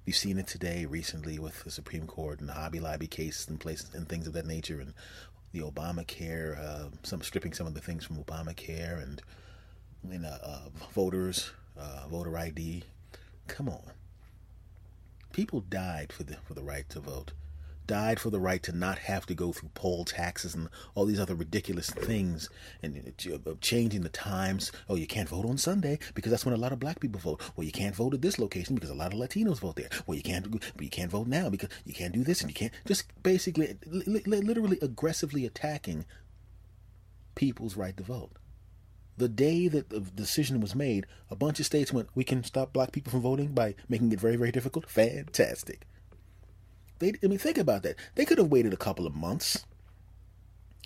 You've seen it today, recently, with the Supreme Court and the Hobby Lobby cases and places and things of that nature, and the Obamacare, uh, some stripping some of the things from Obamacare and you know, uh, voters, uh, voter ID. Come on people died for the for the right to vote died for the right to not have to go through poll taxes and all these other ridiculous things and uh, changing the times. Oh, you can't vote on Sunday because that's when a lot of black people vote. Well, you can't vote at this location because a lot of Latinos vote there. Well, you can't, but you can't vote now because you can't do this and you can't. Just basically, literally aggressively attacking people's right to vote. The day that the decision was made, a bunch of states went, we can stop black people from voting by making it very, very difficult. Fantastic. They, I mean, think about that. They could have waited a couple of months.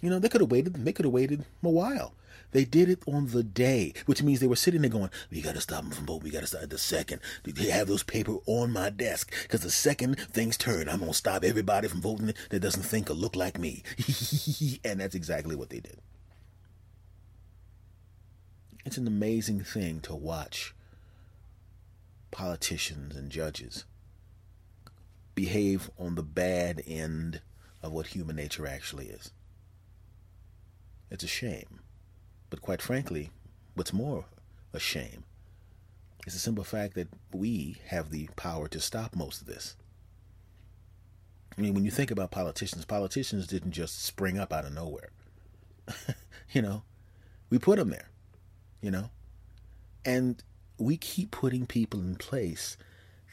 You know, they could have waited. They could have waited a while. They did it on the day, which means they were sitting there going, "We got to stop them from voting. We got to stop the second. They have those paper on my desk because the second things turn, I'm gonna stop everybody from voting that doesn't think or look like me." and that's exactly what they did. It's an amazing thing to watch politicians and judges behave on the bad end of what human nature actually is. It's a shame. But quite frankly, what's more a shame is the simple fact that we have the power to stop most of this. I mean, when you think about politicians, politicians didn't just spring up out of nowhere. you know, we put them there, you know? And we keep putting people in place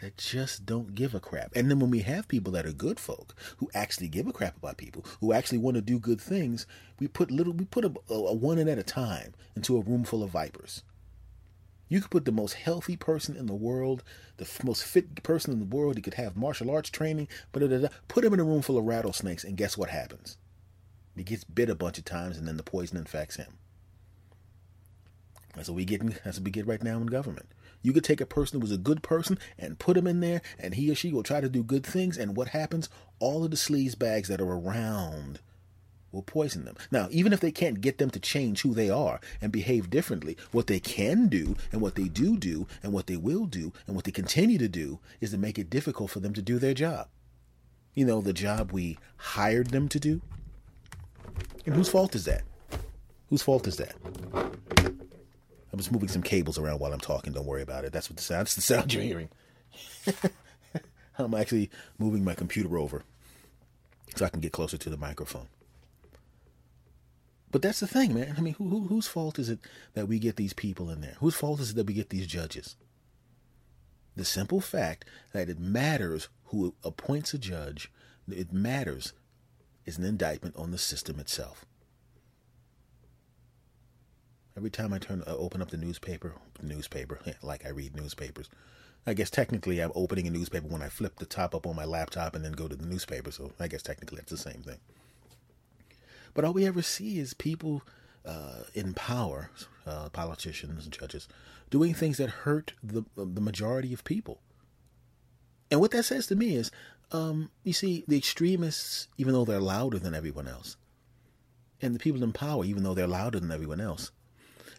that just don't give a crap. And then when we have people that are good folk who actually give a crap about people, who actually want to do good things, we put little we put a, a one in at a time into a room full of vipers. You could put the most healthy person in the world, the most fit person in the world. He could have martial arts training, but put him in a room full of rattlesnakes, and guess what happens? He gets bit a bunch of times, and then the poison infects him. That's what we get. That's what we get right now in government. You could take a person who was a good person and put him in there, and he or she will try to do good things. And what happens? All of the sleaze bags that are around will poison them. Now, even if they can't get them to change who they are and behave differently, what they can do and what they do do and what they will do and what they continue to do is to make it difficult for them to do their job. You know, the job we hired them to do. And whose fault is that? Whose fault is that? I'm just moving some cables around while I'm talking. Don't worry about it. That's what the sound. That's the sound you're hearing. I'm actually moving my computer over so I can get closer to the microphone. But that's the thing, man. I mean, who, who, whose fault is it that we get these people in there? Whose fault is it that we get these judges? The simple fact that it matters who appoints a judge, it matters, is an indictment on the system itself. Every time I turn, uh, open up the newspaper, newspaper, like I read newspapers. I guess technically I'm opening a newspaper when I flip the top up on my laptop and then go to the newspaper. So I guess technically it's the same thing. But all we ever see is people uh, in power, uh, politicians and judges, doing things that hurt the the majority of people. And what that says to me is, um, you see, the extremists, even though they're louder than everyone else, and the people in power, even though they're louder than everyone else,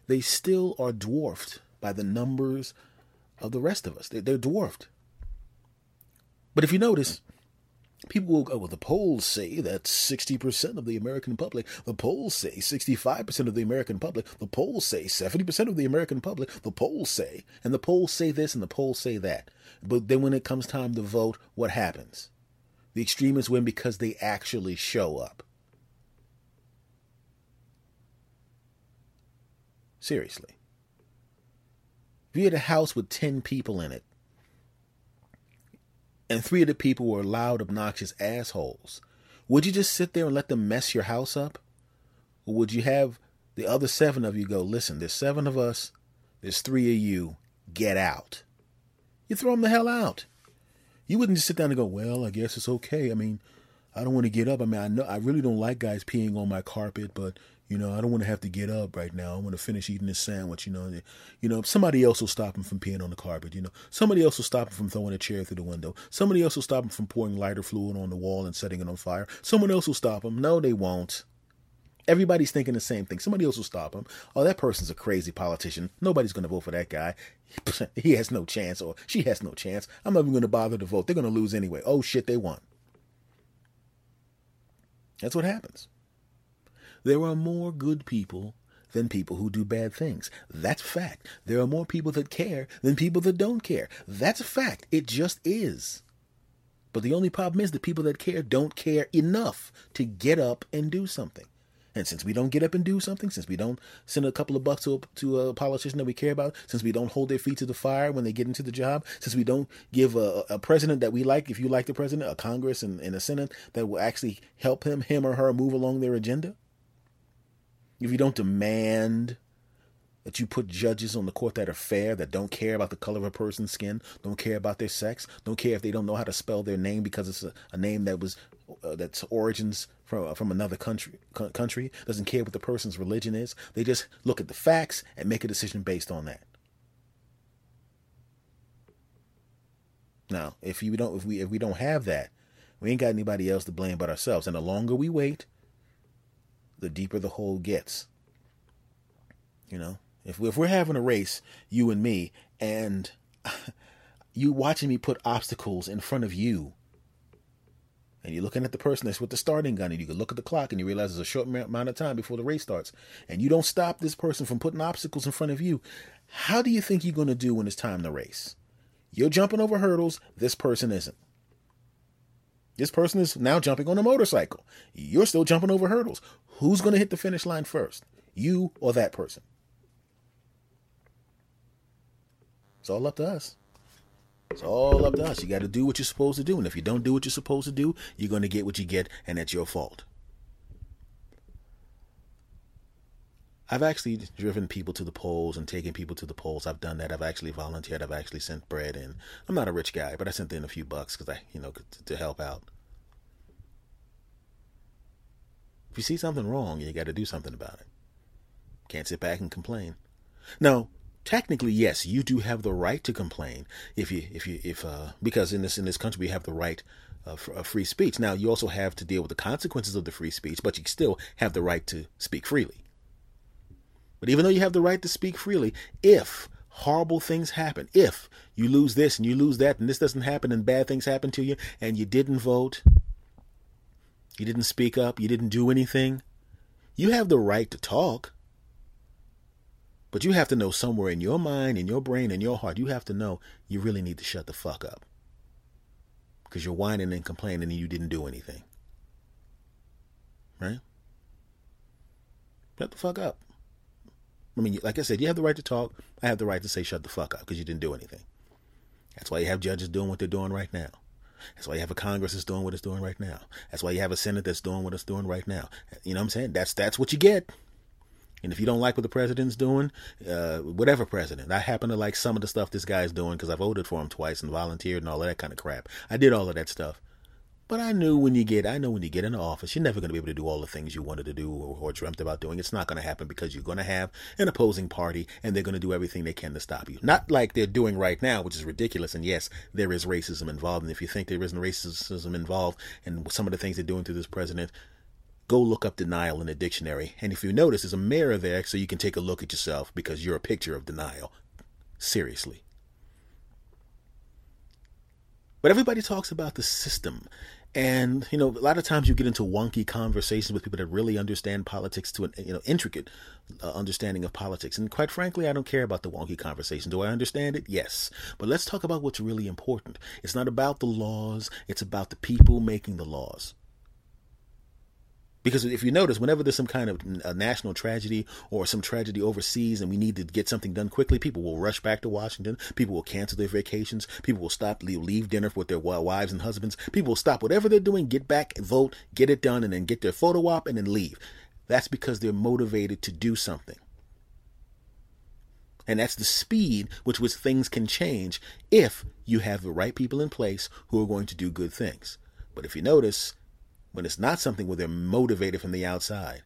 they still are dwarfed by the numbers of the rest of us. They're, dwarfed. But if you notice, people will go, well, the polls say that 60% of the American public, the polls say 65% of the American public, the polls say 70% of the American public, the polls say, and the polls say this and the polls say that. But then when it comes time to vote, what happens? The extremists win because they actually show up. Seriously. If you had a house with 10 people in it, and three of the people were loud, obnoxious assholes, would you just sit there and let them mess your house up? Or would you have the other seven of you go, listen, there's seven of us, there's three of you, get out? You throw them the hell out. You wouldn't just sit down and go, well, I guess it's okay. I mean, I don't want to get up. I mean, I know I really don't like guys peeing on my carpet, but you know, I don't want to have to get up right now. I want to finish eating this sandwich. You know, you know, somebody else will stop him from peeing on the carpet. You know, somebody else will stop him from throwing a chair through the window. Somebody else will stop him from pouring lighter fluid on the wall and setting it on fire. Someone else will stop him. No, they won't. Everybody's thinking the same thing. Somebody else will stop him. Oh, that person's a crazy politician. Nobody's going to vote for that guy. He has no chance, or she has no chance. I'm not even going to bother to vote. They're going to lose anyway. Oh shit, they won. That's what happens. There are more good people than people who do bad things. That's fact. There are more people that care than people that don't care. That's a fact. It just is. But the only problem is the people that care don't care enough to get up and do something. And since we don't get up and do something, since we don't send a couple of bucks to a, to a politician that we care about, since we don't hold their feet to the fire when they get into the job, since we don't give a, a president that we like, if you like the president, a Congress and, and a Senate that will actually help him, him or her move along their agenda, if you don't demand that you put judges on the court that are fair, that don't care about the color of a person's skin, don't care about their sex, don't care if they don't know how to spell their name because it's a, a name that was uh, that's origins from uh, from another country country, doesn't care what the person's religion is. They just look at the facts and make a decision based on that. Now, if you don't if we if we don't have that, we ain't got anybody else to blame but ourselves. And the longer we wait, the deeper the hole gets. You know, if we, if we're having a race, you and me, and you watching me put obstacles in front of you, and you're looking at the person that's with the starting gun, and you can look at the clock and you realize there's a short amount of time before the race starts, and you don't stop this person from putting obstacles in front of you, how do you think you're going to do when it's time to race? You're jumping over hurdles, this person isn't. This person is now jumping on a motorcycle. You're still jumping over hurdles. Who's going to hit the finish line first? You or that person? It's all up to us. It's all up to us. You got to do what you're supposed to do. And if you don't do what you're supposed to do, you're going to get what you get, and that's your fault. I've actually driven people to the polls and taken people to the polls. I've done that. I've actually volunteered. I've actually sent bread in. I'm not a rich guy, but I sent in a few bucks because I, you know, to, help out. If you see something wrong, you got to do something about it. Can't sit back and complain. Now, technically, yes, you do have the right to complain if you, if you, if uh, because in this in this country we have the right of, of free speech. Now, you also have to deal with the consequences of the free speech, but you still have the right to speak freely. But even though you have the right to speak freely, if horrible things happen, if you lose this and you lose that, and this doesn't happen, and bad things happen to you, and you didn't vote, you didn't speak up, you didn't do anything, you have the right to talk. But you have to know somewhere in your mind, in your brain, in your heart, you have to know you really need to shut the fuck up. Because you're whining and complaining and you didn't do anything. Right? Shut the fuck up. I mean, like I said, you have the right to talk. I have the right to say shut the fuck up because you didn't do anything. That's why you have judges doing what they're doing right now. That's why you have a Congress that's doing what it's doing right now. That's why you have a Senate that's doing what it's doing right now. You know what I'm saying? That's that's what you get. And if you don't like what the president's doing, uh, whatever president, I happen to like some of the stuff this guy's doing because I voted for him twice and volunteered and all of that kind of crap. I did all of that stuff. But I knew when you get, I know when you get in the office, you're never going to be able to do all the things you wanted to do or, or dreamt about doing. It's not going to happen because you're going to have an opposing party and they're going to do everything they can to stop you. Not like they're doing right now, which is ridiculous. And yes, there is racism involved. And if you think there isn't racism involved in some of the things they're doing to this president, go look up denial in the dictionary. And if you notice, there's a mirror there so you can take a look at yourself because you're a picture of denial. Seriously. But everybody talks about the system. And, you know, a lot of times you get into wonky conversations with people that really understand politics to an, you know, intricate uh, understanding of politics. And quite frankly, I don't care about the wonky conversation. Do I understand it? Yes. But let's talk about what's really important. It's not about the laws, it's about the people making the laws. Because if you notice, whenever there's some kind of a national tragedy or some tragedy overseas and we need to get something done quickly, people will rush back to Washington. People will cancel their vacations. People will stop, leave dinner with their wives and husbands. People will stop whatever they're doing, get back, vote, get it done, and then get their photo op and then leave. That's because they're motivated to do something. And that's the speed with which things can change if you have the right people in place who are going to do good things. But if you notice, when it's not something where they're motivated from the outside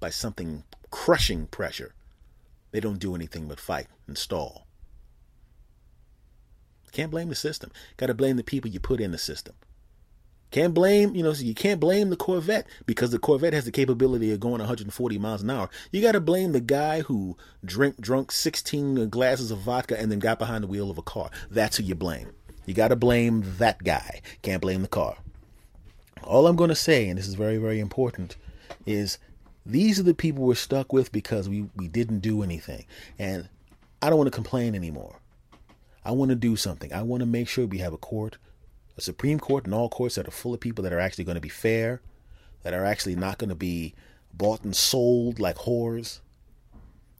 by something crushing pressure, they don't do anything but fight and stall. Can't blame the system. Got to blame the people you put in the system. Can't blame, you know, so you can't blame the Corvette because the Corvette has the capability of going 140 miles an hour. You got to blame the guy who drink drunk 16 glasses of vodka and then got behind the wheel of a car. That's who you blame. You got to blame that guy. Can't blame the car. All I'm going to say, and this is very, very important, is these are the people we're stuck with because we, we didn't do anything. And I don't want to complain anymore. I want to do something. I want to make sure we have a court, a Supreme Court, and all courts that are full of people that are actually going to be fair, that are actually not going to be bought and sold like whores.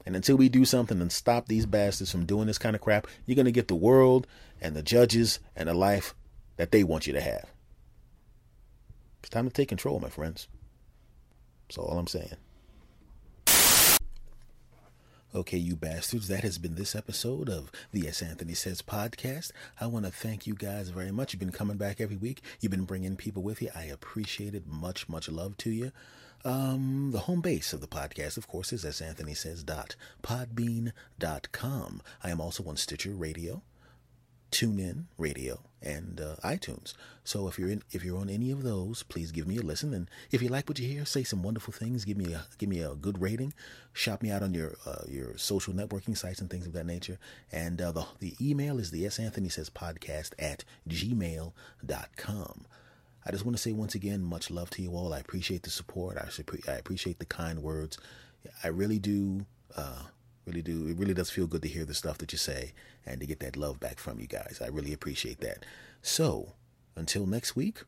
And until we do something and stop these bastards from doing this kind of crap, you're going to get the world and the judges and the life that they want you to have. It's time to take control, my friends. That's all I'm saying. Okay, you bastards, that has been this episode of the S. Anthony Says podcast. I want to thank you guys very much. You've been coming back every week. You've been bringing people with you. I appreciate it. Much, much love to you. Um, the home base of the podcast, of course, is santhonysays.podbean.com. I am also on Stitcher Radio. TuneIn Radio and uh, iTunes. So if you're in, if you're on any of those, please give me a listen. And if you like what you hear, say some wonderful things. Give me a give me a good rating. Shop me out on your uh, your social networking sites and things of that nature. And uh, the the email is the S Anthony Says podcast at gmail.com. I just want to say once again, much love to you all. I appreciate the support. I, I appreciate the kind words. I really do. Really do. It really does feel good to hear the stuff that you say and to get that love back from you guys. I really appreciate that. So, until next week,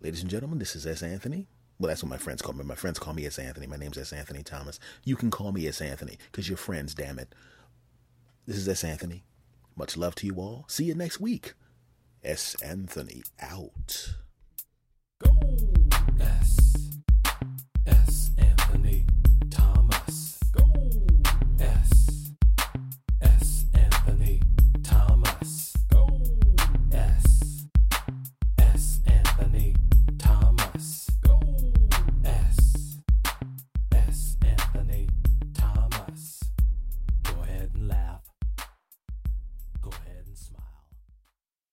ladies and gentlemen, this is S. Anthony. Well, that's what my friends call me. My friends call me S. Anthony. My name's S. Anthony Thomas. You can call me S. Anthony because you're friends, damn it. This is S. Anthony. Much love to you all. See you next week. S. Anthony out. Go!